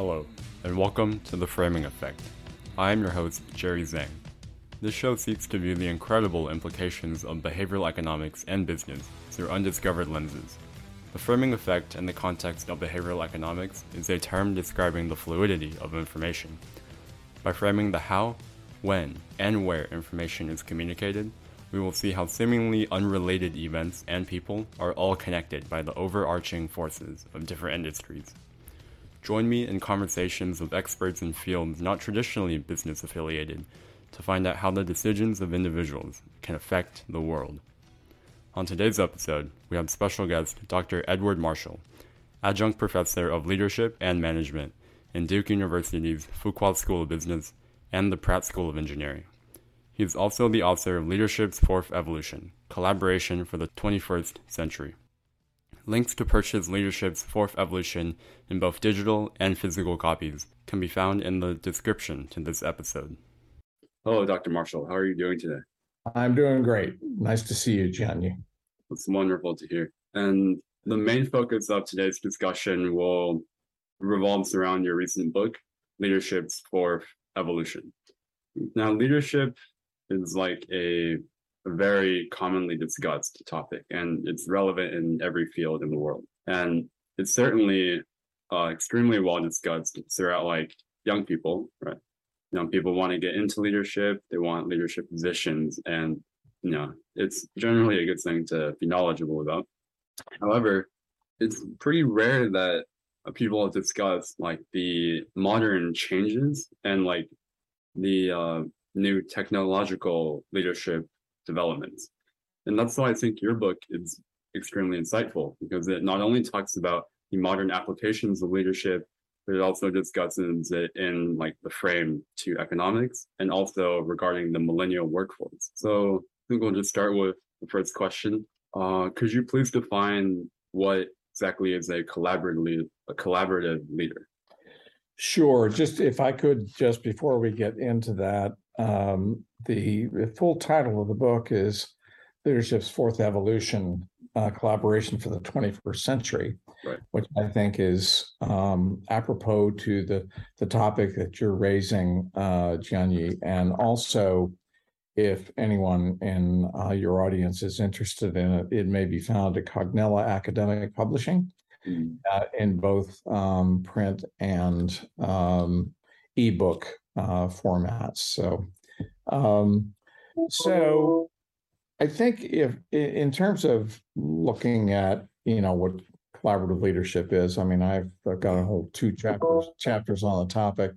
Hello, and welcome to The Framing Effect. I am your host, Jerry Zhang. This show seeks to view the incredible implications of behavioral economics and business through undiscovered lenses. The framing effect in the context of behavioral economics is a term describing the fluidity of information. By framing the how, when, and where information is communicated, we will see how seemingly unrelated events and people are all connected by the overarching forces of different industries. Join me in conversations with experts in fields not traditionally business affiliated to find out how the decisions of individuals can affect the world. On today's episode, we have special guest Dr. Edward Marshall, adjunct professor of leadership and management in Duke University's Fuqua School of Business and the Pratt School of Engineering. He is also the author of Leadership's Fourth Evolution Collaboration for the 21st Century. Links to purchase Leadership's Fourth Evolution in both digital and physical copies can be found in the description to this episode. Hello, Dr. Marshall. How are you doing today? I'm doing great. Nice to see you, Jenny. It's wonderful to hear. And the main focus of today's discussion will revolves around your recent book, Leadership's Fourth Evolution. Now, leadership is like a, a very commonly discussed topic, and it's relevant in every field in the world. And it's certainly uh, extremely well discussed throughout like young people, right? Young people want to get into leadership they want leadership positions and you know it's generally a good thing to be knowledgeable about however it's pretty rare that people discuss like the modern changes and like the uh, new technological leadership developments and that's why i think your book is extremely insightful because it not only talks about the modern applications of leadership but it also discusses it in like the frame to economics and also regarding the millennial workforce. So I think we'll just start with the first question. Uh, could you please define what exactly is a collaborative a collaborative leader? Sure. Just if I could, just before we get into that, um, the, the full title of the book is Leadership's Fourth Evolution uh, Collaboration for the 21st Century right. which I think is um, apropos to the the topic that you're raising, uh, Gianni, and also if anyone in uh, your audience is interested in it, it may be found at Cognella Academic Publishing mm-hmm. uh, in both um, print and um, ebook uh, formats. So, um, so I think if in terms of looking at you know what collaborative leadership is. I mean, I've, got a whole two chapters chapters on the topic.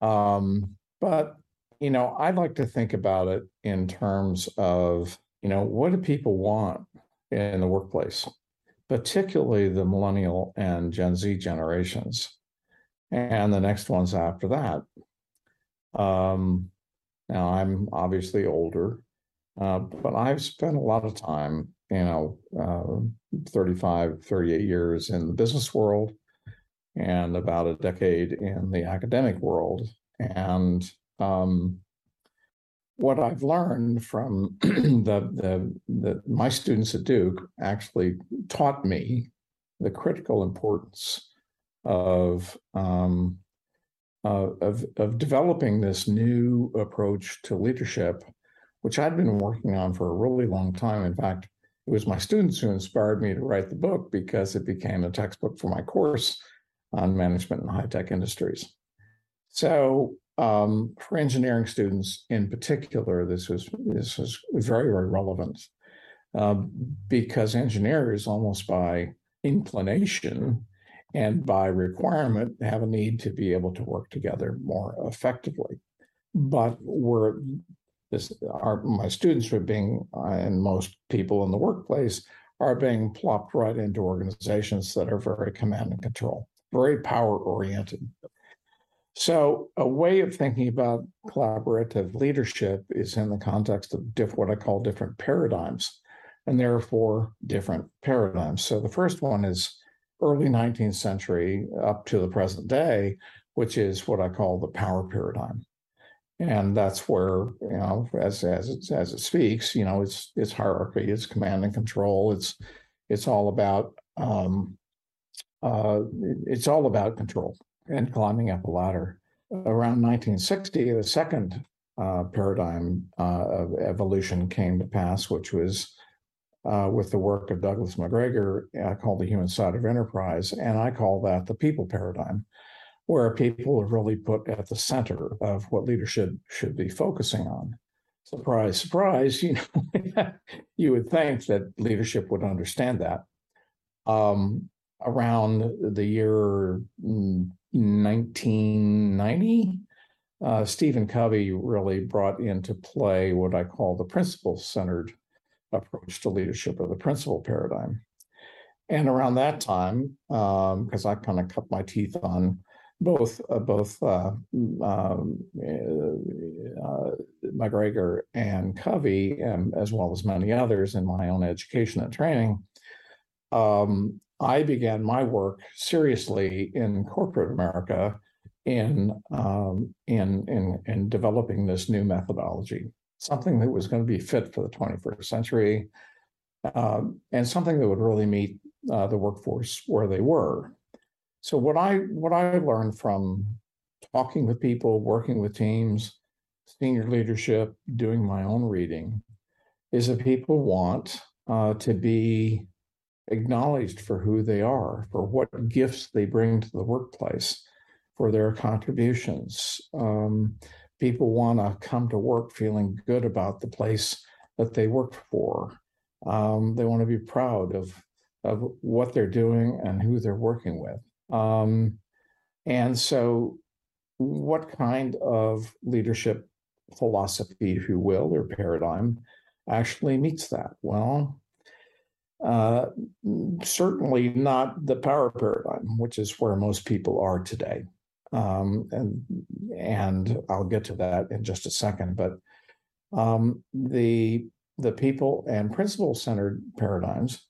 Um, but you know, I'd like to think about it in terms of you know what do people want in the workplace, particularly the millennial and Gen Z generations, and the next ones after that. Um, now, I'm obviously older, uh, but I've spent a lot of time you know, uh, 35, 38 years in the business world and about a decade in the academic world. And um, what I've learned from the, the, the my students at Duke actually taught me the critical importance of um, uh, of of developing this new approach to leadership, which I'd been working on for a really long time. In fact, it was my students who inspired me to write the book because it became a textbook for my course on management in high tech industries. So, um, for engineering students in particular, this was this was very very relevant uh, because engineers, almost by inclination and by requirement, have a need to be able to work together more effectively. But we're this are my students are being uh, and most people in the workplace are being plopped right into organizations that are very command and control very power oriented so a way of thinking about collaborative leadership is in the context of diff, what i call different paradigms and therefore different paradigms so the first one is early 19th century up to the present day which is what i call the power paradigm and that's where you know as as it, as it speaks you know it's it's hierarchy it's command and control it's it's all about um uh it's all about control and climbing up a ladder. Around 1960, the second uh, paradigm uh, of evolution came to pass, which was uh, with the work of Douglas McGregor uh, called the human side of enterprise. And I call that the people paradigm, where people are really put at the center of what leadership should be focusing on. Surprise, surprise, you know, you would think that leadership would understand that. Um, around the year 1990, uh, Stephen Covey really brought into play what I call the principle centered approach to leadership or the principle paradigm. And around that time, because um, I kind of cut my teeth on both uh, both uh, um, uh, McGregor and Covey, and as well as many others in my own education and training, um, I began my work seriously in corporate America in um, in in in developing this new methodology something that was going to be fit for the 21st century, um, and something that would really meet uh, the workforce where they were. So what I what I learned from talking with people, working with teams, senior leadership, doing my own reading, is that people want uh, to be acknowledged for who they are, for what gifts they bring to the workplace, for their contributions. Um, people want to come to work feeling good about the place that they work for. Um, they want to be proud of of what they're doing and who they're working with. Um, and so, what kind of leadership philosophy, if you will, or paradigm, actually meets that? Well, uh, certainly not the power paradigm, which is where most people are today. Um, and and I'll get to that in just a second. But um, the the people and principle centered paradigms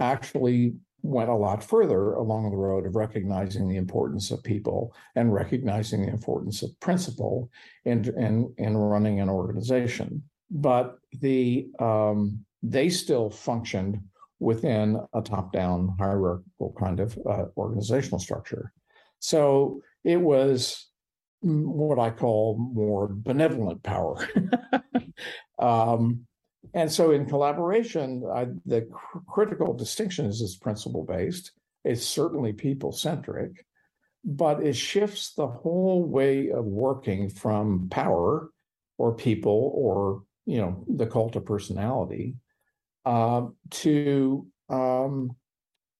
actually went a lot further along the road of recognizing the importance of people and recognizing the importance of principle in in, in running an organization. But the um, they still functioned within a top down hierarchical kind of uh, organizational structure. So it was what I call more benevolent power. um, and so in collaboration, I, the cr- critical distinction is it's principle based. It's certainly people centric, but it shifts the whole way of working from power or people or you know the cult of personality uh, to um,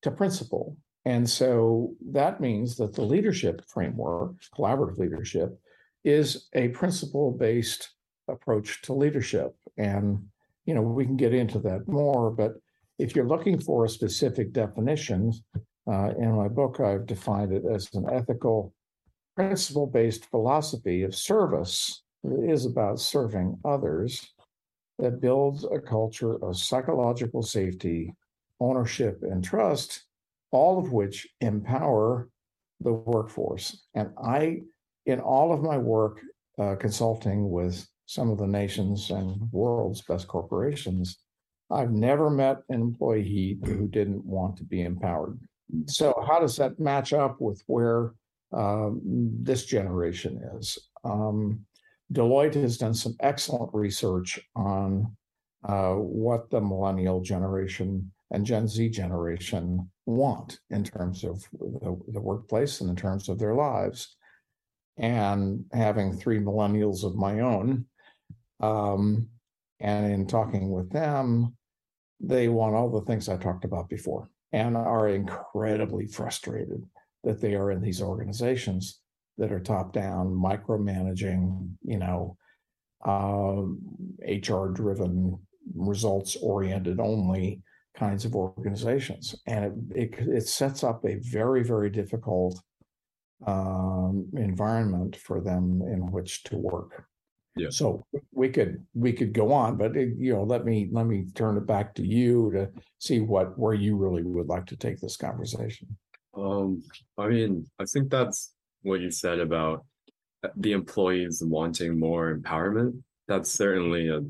to principle and so that means that the leadership framework, collaborative leadership, is a principle based approach to leadership. And, you know, we can get into that more, but if you're looking for a specific definition, uh, in my book, I've defined it as an ethical, principle based philosophy of service that is about serving others that builds a culture of psychological safety, ownership, and trust all of which empower the workforce. And I, in all of my work uh, consulting with some of the nation's and world's best corporations, I've never met an employee who didn't want to be empowered. So, how does that match up with where um, this generation is? Um, Deloitte has done some excellent research on uh, what the millennial generation and Gen Z generation want in terms of the, the workplace and in terms of their lives. And having three millennials of my own, um, and in talking with them, they want all the things I talked about before and are incredibly frustrated that they are in these organizations that are top down, micromanaging, you know, uh, HR driven, results oriented only kinds of organizations, and it it, it sets up a very very difficult um, environment for them in which to work. Yeah. So we could we could go on, but it, you know, let me let me turn it back to you to see what where you really would like to take this conversation. Um, I mean, I think that's what you said about the employees wanting more empowerment. That's certainly a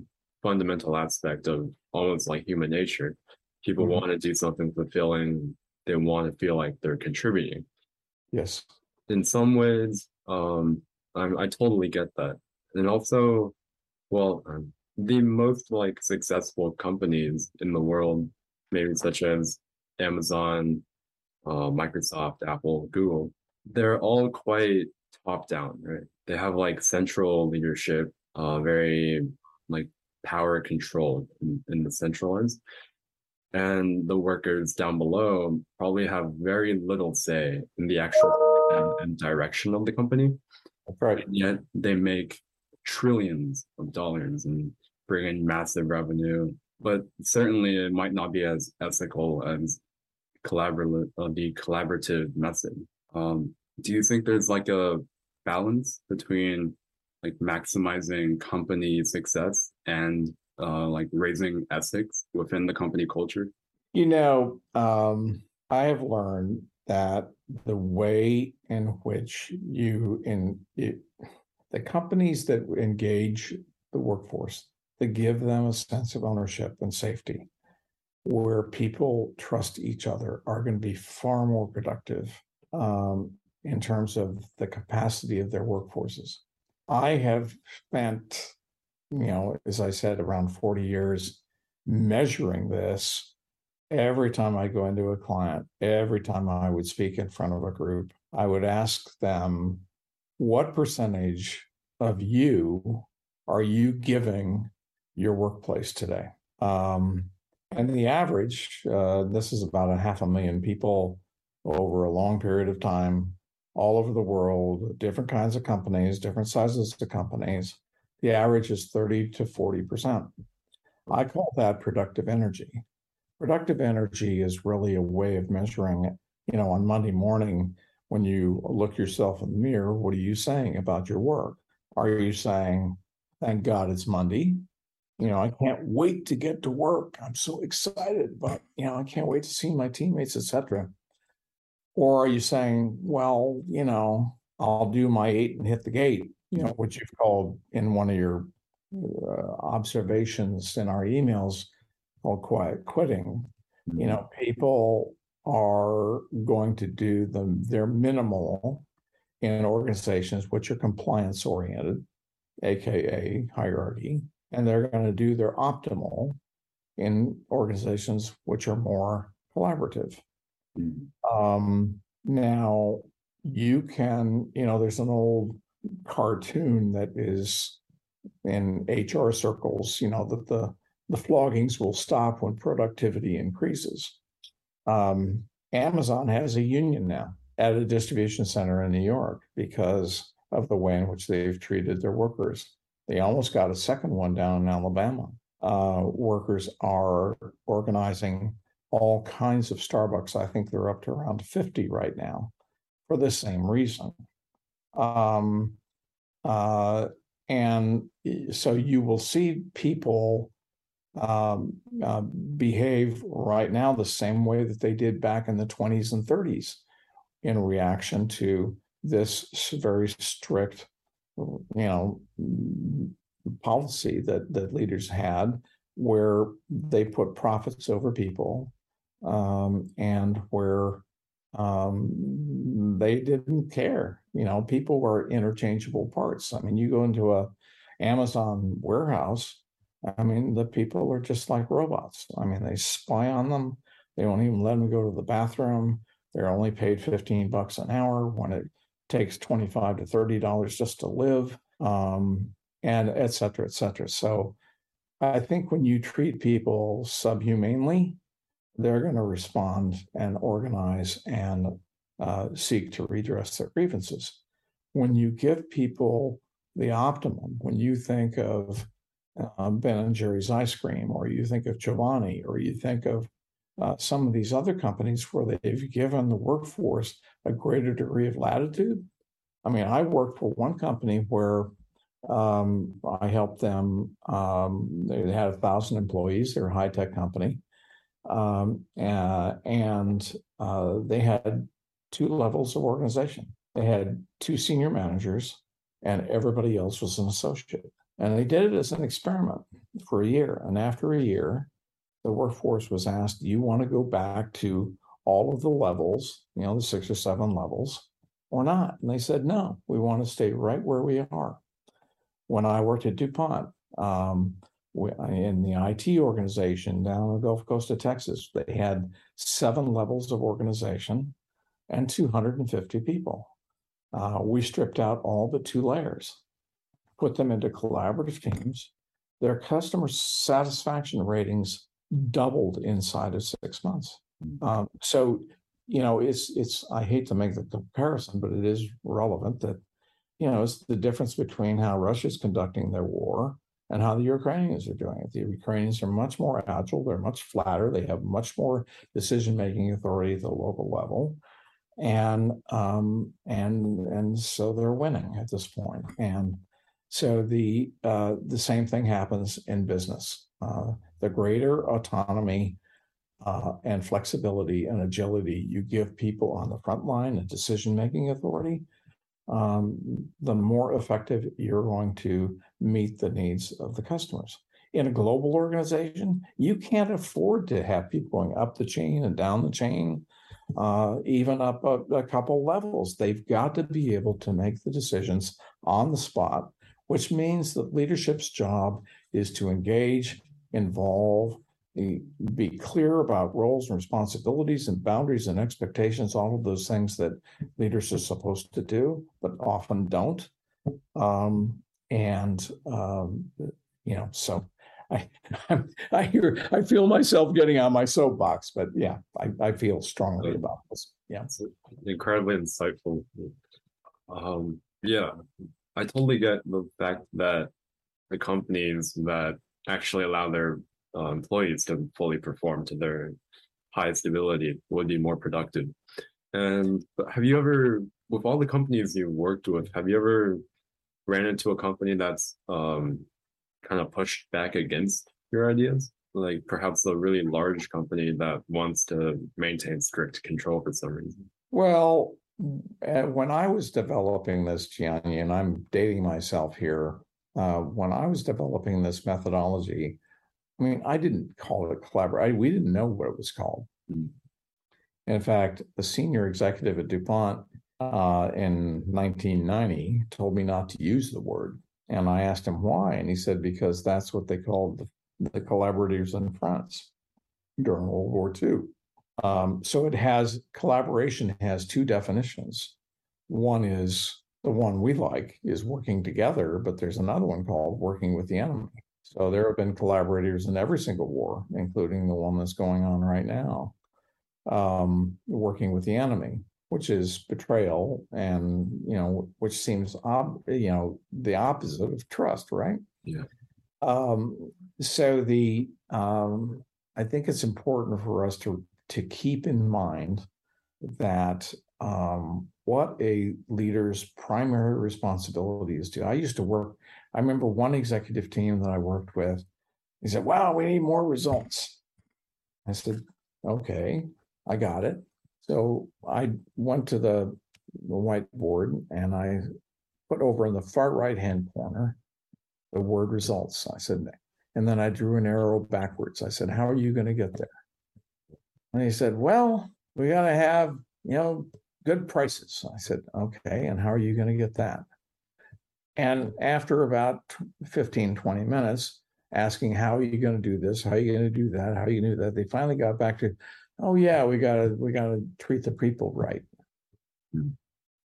fundamental aspect of almost like human nature people mm-hmm. want to do something fulfilling they want to feel like they're contributing yes in some ways, um, I, I totally get that. And also, well, um, the most like successful companies in the world, maybe such as Amazon, uh, Microsoft, Apple, Google, they're all quite top down, right? They have like central leadership, uh, very like power controlled in, in the centralized. And the workers down below probably have very little say in the actual and, and direction of the company. Right. And yet they make trillions of dollars and bring in massive revenue. But certainly it might not be as ethical as collaborative uh, the collaborative method. Um, do you think there's like a balance between like maximizing company success and uh, like raising ethics within the company culture? You know, um, I have learned that the way in which you in it, the companies that engage the workforce that give them a sense of ownership and safety where people trust each other are going to be far more productive um, in terms of the capacity of their workforces. I have spent, you know, as I said, around 40 years measuring this every time I go into a client, every time I would speak in front of a group, I would ask them, what percentage of you are you giving your workplace today? Um, and the average, uh, this is about a half a million people over a long period of time, all over the world, different kinds of companies, different sizes of companies. The average is 30 to 40%. I call that productive energy. Productive energy is really a way of measuring it. You know, on Monday morning, when you look yourself in the mirror, what are you saying about your work? Are you saying, thank God it's Monday? you know, I can't wait to get to work. I'm so excited, but you know, I can't wait to see my teammates, etc. Or are you saying, well, you know, I'll do my eight and hit the gate, you know, what you've called in one of your uh, observations in our emails called quiet quitting. Mm-hmm. You know, people are going to do the their minimal in organizations which are compliance oriented, aka hierarchy, and they're going to do their optimal in organizations which are more collaborative. Mm-hmm. Um, now, you can, you know, there's an old cartoon that is in HR circles, you know, that the the floggings will stop when productivity increases. Um, Amazon has a union now at a distribution center in New York because of the way in which they've treated their workers. They almost got a second one down in Alabama. Uh, workers are organizing all kinds of Starbucks. I think they're up to around 50 right now for the same reason. Um, uh, and so you will see people um, uh, behave right now the same way that they did back in the 20s and 30s in reaction to this very strict you know policy that that leaders had where they put profits over people um, and where um, they didn't care you know people were interchangeable parts. I mean you go into a amazon warehouse i mean the people are just like robots. I mean they spy on them they won't even let them go to the bathroom they're only paid 15 bucks an hour when it takes 25 to 30 dollars just to live um, and et cetera et cetera. So i think when you treat people subhumanely they're going to respond and organize and uh, seek to redress their grievances when you give people the optimum when you think of uh, ben and jerry's ice cream or you think of Chobani or you think of uh, some of these other companies where they've given the workforce a greater degree of latitude. I mean, I worked for one company where um, I helped them. Um, they had a thousand employees. They're a high tech company, um, uh, and uh, they had two levels of organization. They had two senior managers, and everybody else was an associate. And they did it as an experiment for a year. And after a year, the workforce was asked, do you want to go back to all of the levels, you know, the six or seven levels, or not? And they said, no, we want to stay right where we are. When I worked at DuPont, um, in the IT organization down on the Gulf Coast of Texas, they had seven levels of organization and 250 people. Uh, we stripped out all but two layers, put them into collaborative teams. Their customer satisfaction ratings doubled inside of six months. Mm-hmm. Um, so, you know, it's it's. I hate to make the comparison, but it is relevant that, you know, it's the difference between how Russia's conducting their war and how the Ukrainians are doing it. The Ukrainians are much more agile. They're much flatter. They have much more decision making authority at the local level and um, and and so they're winning at this point. And so the uh, the same thing happens in business. Uh, the greater autonomy uh, and flexibility and agility you give people on the front line and decision making authority, um, the more effective you're going to meet the needs of the customers. In a global organization, you can't afford to have people going up the chain and down the chain uh, even up a, a couple levels. They've got to be able to make the decisions on the spot, which means that leadership's job is to engage, involve, be clear about roles and responsibilities and boundaries and expectations, all of those things that leaders are supposed to do, but often don't. Um, and um, you know, so I, I hear, I feel myself getting on my soapbox, but yeah, I, I feel strongly about this. Yeah. It's incredibly insightful. Um, yeah, I totally get the fact that the companies that actually allow their uh, employees to fully perform to their highest ability would be more productive. And have you ever, with all the companies you've worked with, have you ever ran into a company that's um, kind of pushed back against your ideas? Like perhaps a really large company that wants to maintain strict control for some reason. Well, uh, when I was developing this, Gianni, and I'm dating myself here, uh, when I was developing this methodology, I mean, I didn't call it collaborate. We didn't know what it was called. Mm-hmm. In fact, a senior executive at DuPont uh, in 1990 told me not to use the word. And I asked him why, and he said because that's what they called the, the collaborators in France during World War II. Um, so it has collaboration has two definitions. One is the one we like is working together, but there's another one called working with the enemy. So there have been collaborators in every single war, including the one that's going on right now, um, working with the enemy which is betrayal and you know which seems ob- you know the opposite of trust right? Yeah. Um so the um i think it's important for us to to keep in mind that um what a leader's primary responsibility is to i used to work i remember one executive team that i worked with he said wow we need more results i said okay i got it so I went to the, the whiteboard and I put over in the far right hand corner the word results. I said, and then I drew an arrow backwards. I said, How are you going to get there? And he said, Well, we got to have, you know, good prices. I said, Okay. And how are you going to get that? And after about 15, 20 minutes, asking, How are you going to do this? How are you going to do that? How are you going to do that? They finally got back to, oh yeah, we gotta we gotta treat the people right. Hmm.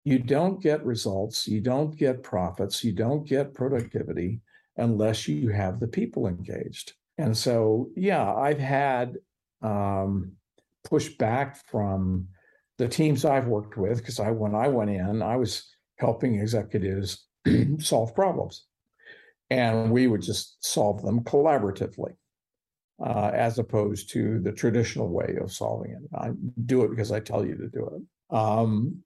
You don't get results, you don't get profits, you don't get productivity unless you have the people engaged. And so, yeah, I've had um, pushback from the teams I've worked with because I when I went in, I was helping executives solve problems, and we would just solve them collaboratively uh, as opposed to the traditional way of solving it. I do it because I tell you to do it. Um,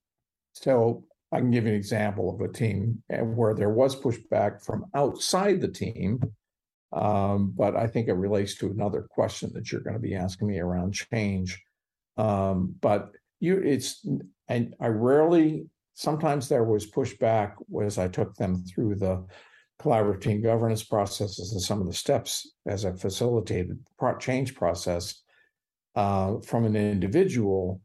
so I can give you an example of a team eh, where there was pushback from outside the team, um, but I think it relates to another question that you're going to be asking me around change. Um, but you, it's, and I rarely, sometimes there was pushback as I took them through the collaborative team governance processes and some of the steps as a facilitated the change process uh, from an individual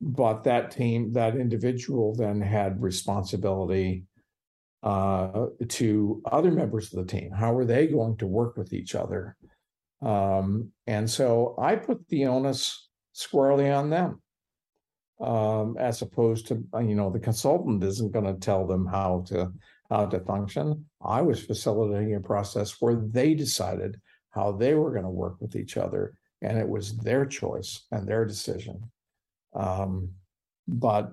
but that team, that individual then had responsibility uh, to other members of the team. How are they going to work with each other? Um, and so I put the onus squarely on them. Um, as opposed to, you know, the consultant isn't going to tell them how to how to function. I was facilitating a process where they decided how they were going to work with each other, and it was their choice and their decision. Um, but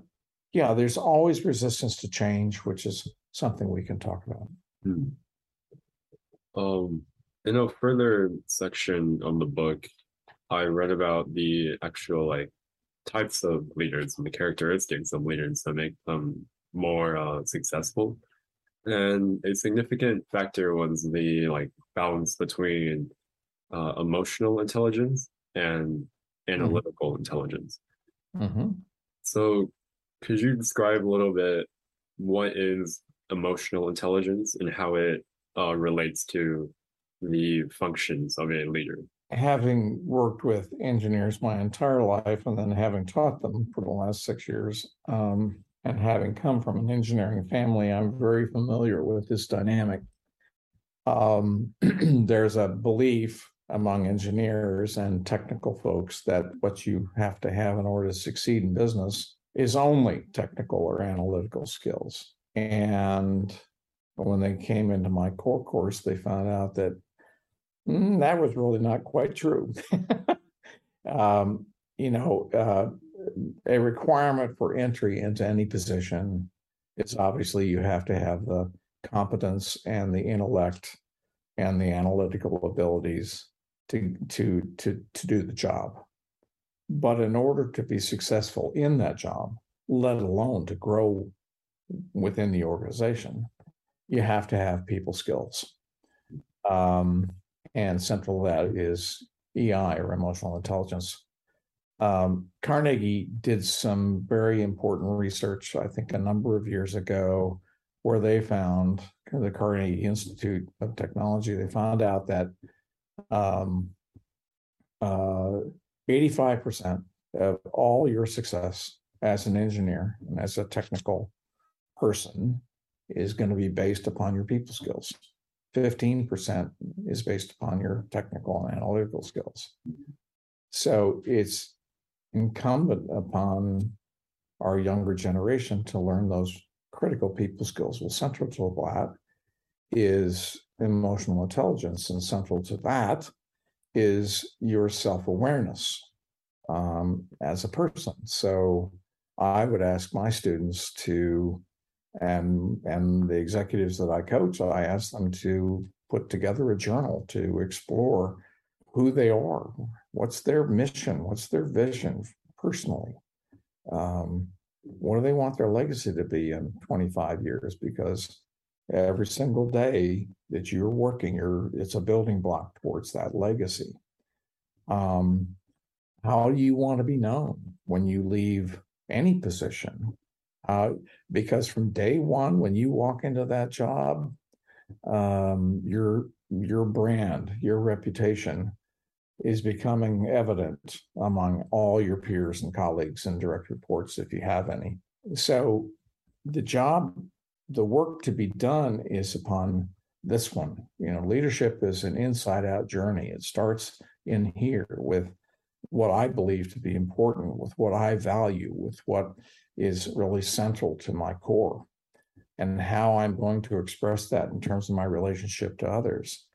yeah, there's always resistance to change, which is something we can talk about. Hmm. Um, in a further section of the book, I read about the actual like types of leaders and the characteristics of leaders that make them more uh, successful. And a significant factor was the like balance between uh, emotional intelligence and analytical mm-hmm. intelligence. Mm-hmm. So, could you describe a little bit what is emotional intelligence and how it uh, relates to the functions of a leader? Having worked with engineers my entire life and then having taught them for the last six years, um, and having come from an engineering family, I'm very familiar with this dynamic. Um, there's a belief among engineers and technical folks that what you have to have in order to succeed in business is only technical or analytical skills. And when they came into my core course, they found out that mm, that was really not quite true. um, you know, uh, a requirement for entry into any position is obviously you have to have the competence and the intellect and the analytical abilities to to to to do the job. But in order to be successful in that job, let alone to grow within the organization, you have to have people skills. Um, and central to that is EI or emotional intelligence. Um, Carnegie did some very important research, I think, a number of years ago, where they found the Carnegie Institute of Technology. They found out that um, uh, 85% of all your success as an engineer and as a technical person is going to be based upon your people skills. 15% is based upon your technical and analytical skills. So it's incumbent upon our younger generation to learn those critical people skills. Well, central to that is emotional intelligence, and central to that is your self awareness um, as a person. So I would ask my students to, and and the executives that I coach, I ask them to put together a journal to explore who they are, what's their mission, what's their vision personally. Um, what do they want their legacy to be in 25 years? Because every single day that you're working, you're it's a building block towards that legacy. Um, how do you want to be known when you leave any position? Uh, because from day one, when you walk into that job, um, your your brand, your reputation is becoming evident among all your peers and colleagues and direct reports, if you have any. So the job the work to be done is upon this one. You know, leadership is an inside out journey. It starts in here with what I believe to be important, with what I value, with what is really central to my core, and how I'm going to express that in terms of my relationship to others.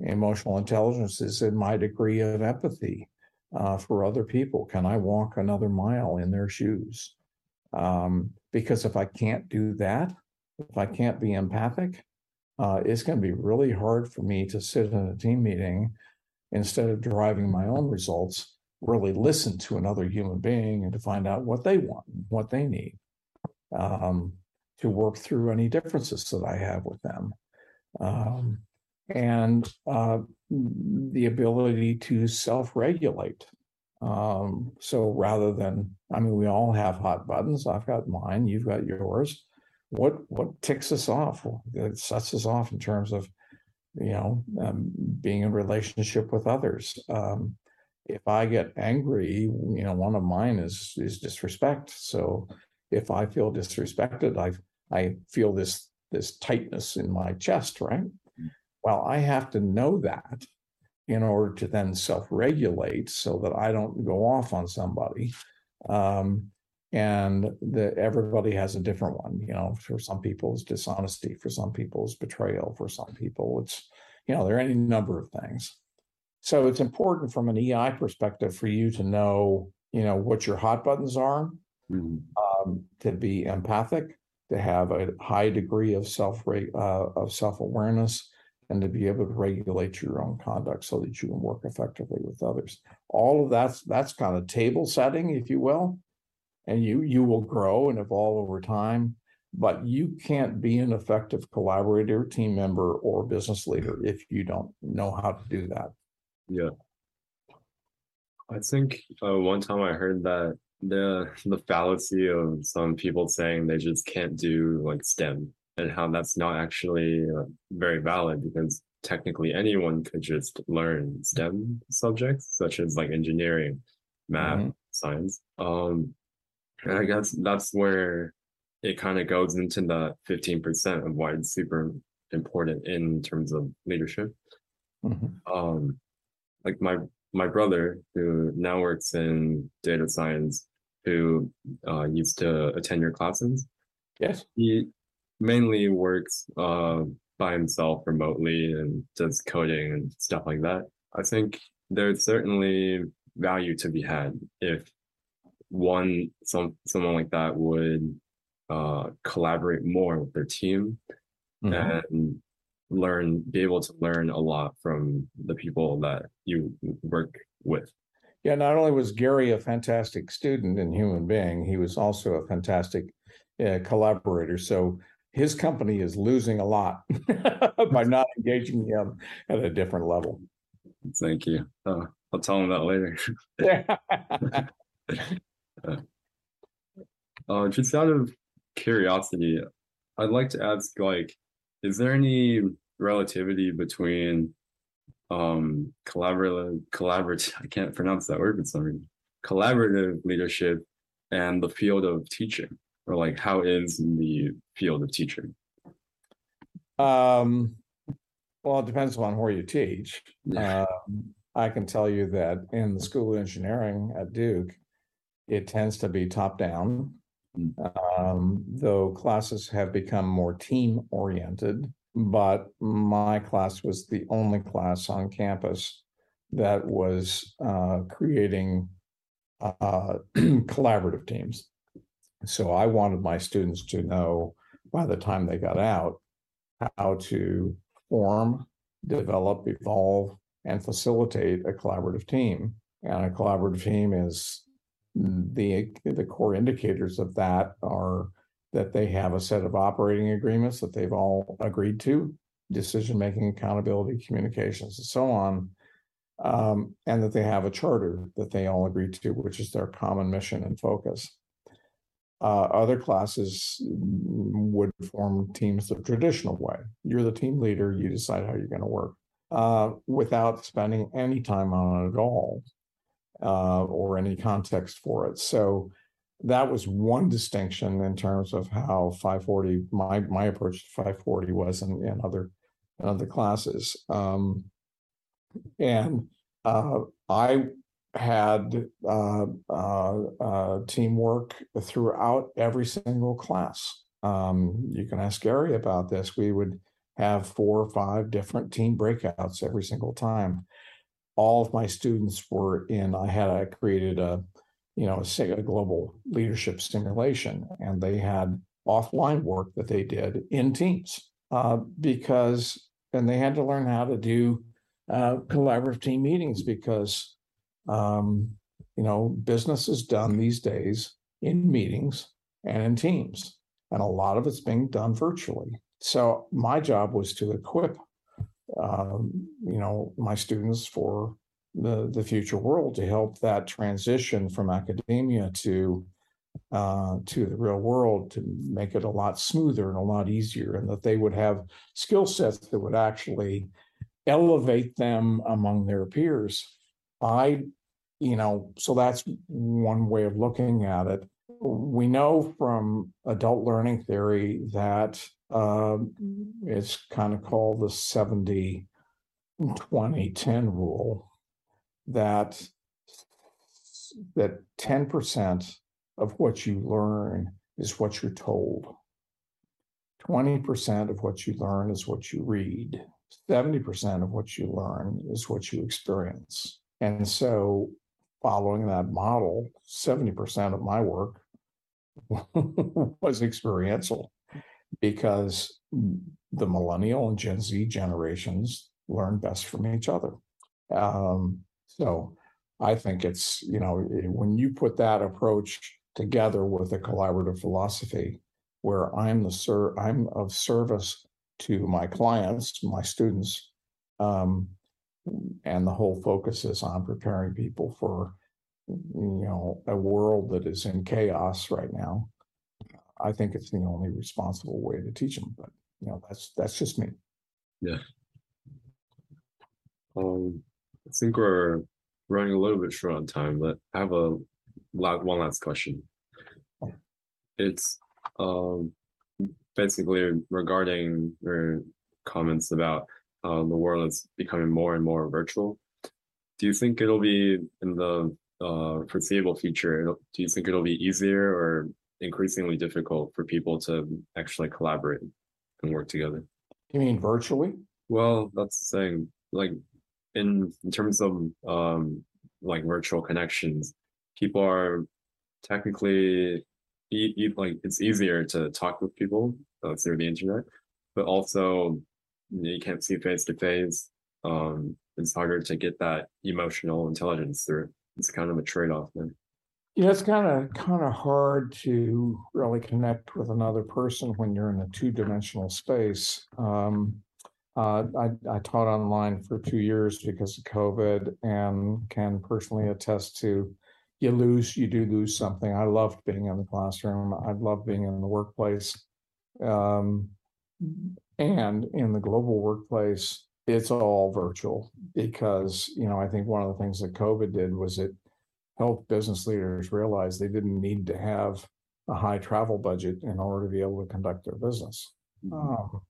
Emotional intelligence is in my degree of empathy uh, for other people. Can I walk another mile in their shoes? Um, because if I can't do that, if I can't be empathic, uh, it's going to be really hard for me to sit in a team meeting instead of driving my own results, really listen to another human being and to find out what they want, what they need, um, to work through any differences that I have with them. Um, and uh, the ability to self regulate. Um, so rather than, I mean, we all have hot buttons. I've got mine, you've got yours what what ticks us off it sets us off in terms of you know um, being in relationship with others um, if I get angry, you know, one of mine is is disrespect. So if I feel disrespected, I I feel this this tightness in my chest, right? Well, I have to know that in order to then self-regulate so that I don't go off on somebody. Um, and that everybody has a different one, you know, for some people it's dishonesty, for some people it's betrayal, for some people it's, you know, there are any number of things. So it's important from an EI perspective for you to know, you know, what your hot buttons are, Mhm. um, to be empathic, to have a high degree of self uh, of self awareness, and to be able to regulate your own conduct so that you can work effectively with others. All of that's that's kind of table setting, if you will, and you you will grow and evolve over time. But you can't be an effective collaborator, team member, or business leader if you don't know how to do that. Yeah. I think uh, one time I heard that the the fallacy of some people saying they just can't do like STEM and how that's not actually uh, very valid because technically anyone could just learn STEM subjects such as like engineering, math, Mhm. science. Um, and I guess that's where it kind of goes into the 15% of why it's super important in terms of leadership Mhm. um like my my brother who now works in data science who uh used to attend your classes Yes. he mainly works uh by himself remotely and does coding and stuff like that i think there's certainly value to be had if one some someone like that would uh collaborate more with their team Mhm. and learn be able to learn a lot from the people that you work with Yeah, not only was Gary a fantastic student and human being, he was also a fantastic uh, collaborator. So his company is losing a lot by not engaging him at a different level. thank you uh, i'll tell him that later uh just out of curiosity i'd like to ask like is there any relativity between um collaborative collaborative i can't pronounce that word for some reason collaborative leadership and the field of teaching or like how is the field of teaching Um, well, it depends on where you teach. Yeah. Um, I can tell you that in the School of Engineering at Duke, it tends to be top down. Mm. Um, though classes have become more team oriented, but my class was the only class on campus that was uh, creating uh, collaborative teams. So I wanted my students to know by the time they got out how to form, develop, evolve, and facilitate a collaborative team. And a collaborative team is the the core indicators of that are that they have a set of operating agreements that they've all agreed to, decision making, accountability, communications, and so on. Um, and that they have a charter that they all agree to, which is their common mission and focus. Uh, other classes would form teams the traditional way. You're the team leader, you decide how you're going to work uh, without spending any time on it at all uh, or any context for it. So that was one distinction in terms of how 540 my my approach to 540 was in, in other in other classes. Um, and uh, I had uh, uh, uh, teamwork throughout every single class. Um, you can ask Gary about this. We would have four or five different team breakouts every single time. All of my students were in. I had I created a, you know, say a global leadership simulation, and they had offline work that they did in teams uh, because, and they had to learn how to do uh, collaborative team meetings because um, you know, business is done these days in meetings and in teams, and a lot of it's being done virtually. So my job was to equip, um, you know, my students for the the future world to help that transition from academia to uh, to the real world to make it a lot smoother and a lot easier, and that they would have skill sets that would actually elevate them among their peers. I you know, so that's one way of looking at it. We know from adult learning theory that um, it's kind of called the 70 20 10 rule that that 10% of what you learn is what you're told. 20% of what you learn is what you read. 70% of what you learn is what you experience. And so following that model 70% of my work was experiential because the millennial and Gen Z generations learn best from each other. Um, so I think it's, you know, when you put that approach together with a collaborative philosophy where I'm the ser- I'm of service to my clients, my students, um, and the whole focus is on preparing people for you know a world that is in chaos right now I think it's the only responsible way to teach them. But you know, that's that's just me. Yeah. Um, I think we're running a little bit short on time, but I have a one last question. It's um basically regarding your comments about uh, the world is becoming more and more virtual. Do you think it'll be in the uh, foreseeable future? Do you think it'll be easier or increasingly difficult for people to actually collaborate and work together. You mean virtually? Well, that's the thing. Like in in terms of um like virtual connections, people are technically e- e- like it's easier to talk with people uh, through the internet, but also you can't see face to face. Um, it's harder to get that emotional intelligence through. It's kind of a trade off then. Yeah, it's kind of kind of hard to really connect with another person when you're in a two dimensional space. Um, uh, I, I taught online for two years because of COVID, and can personally attest to you lose, you do lose something. I loved being in the classroom. I love being in the workplace, um, and in the global workplace, it's all virtual because you know I think one of the things that COVID did was it helped business leaders realize they didn't need to have a high travel budget in order to be able to conduct their business. Mm-hmm. Um,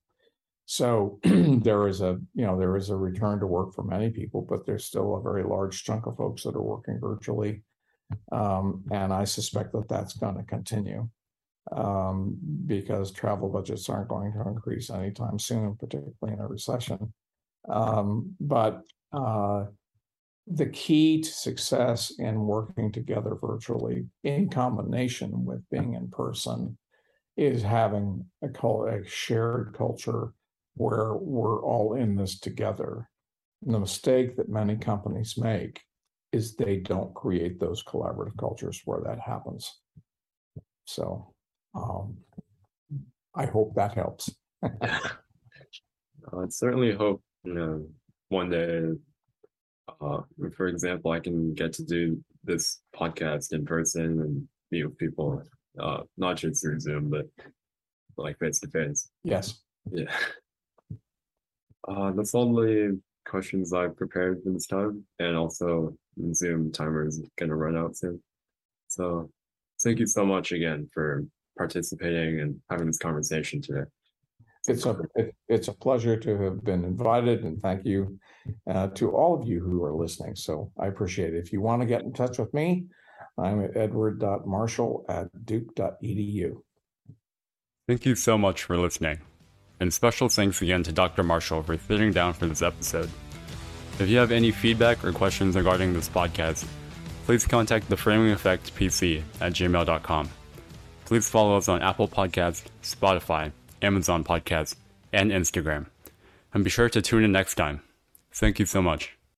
so there is a you know there is a return to work for many people, but there's still a very large chunk of folks that are working virtually, um, and I suspect that that's going to continue um, because travel budgets aren't going to increase anytime soon, particularly in a recession. Um, but uh, the key to success in working together virtually in combination with being in person is having a, a shared culture where we're all in this together. And the mistake that many companies make is they don't create those collaborative cultures where that happens. So um, I hope that helps. I certainly hope you know one day uh, for example, I can get to do this podcast in person and meet with people, uh, not just through Zoom, but like face to face. Yes. Yeah. Uh, that's all the questions I've prepared for this time, and also Zoom timer is going to run out soon. So, thank you so much again for participating and having this conversation today. It's a it, it's a pleasure to have been invited, and thank you uh, to all of you who are listening. So I appreciate it. If you want to get in touch with me, I'm at edward.marshall at duke.edu. Thank you so much for listening. And special thanks again to Dr. Marshall for sitting down for this episode. If you have any feedback or questions regarding this podcast, please contact the Framing Effect PC at gmail.com. Please follow us on Apple Podcasts, Spotify, Amazon Podcasts, and Instagram. And be sure to tune in next time. Thank you so much.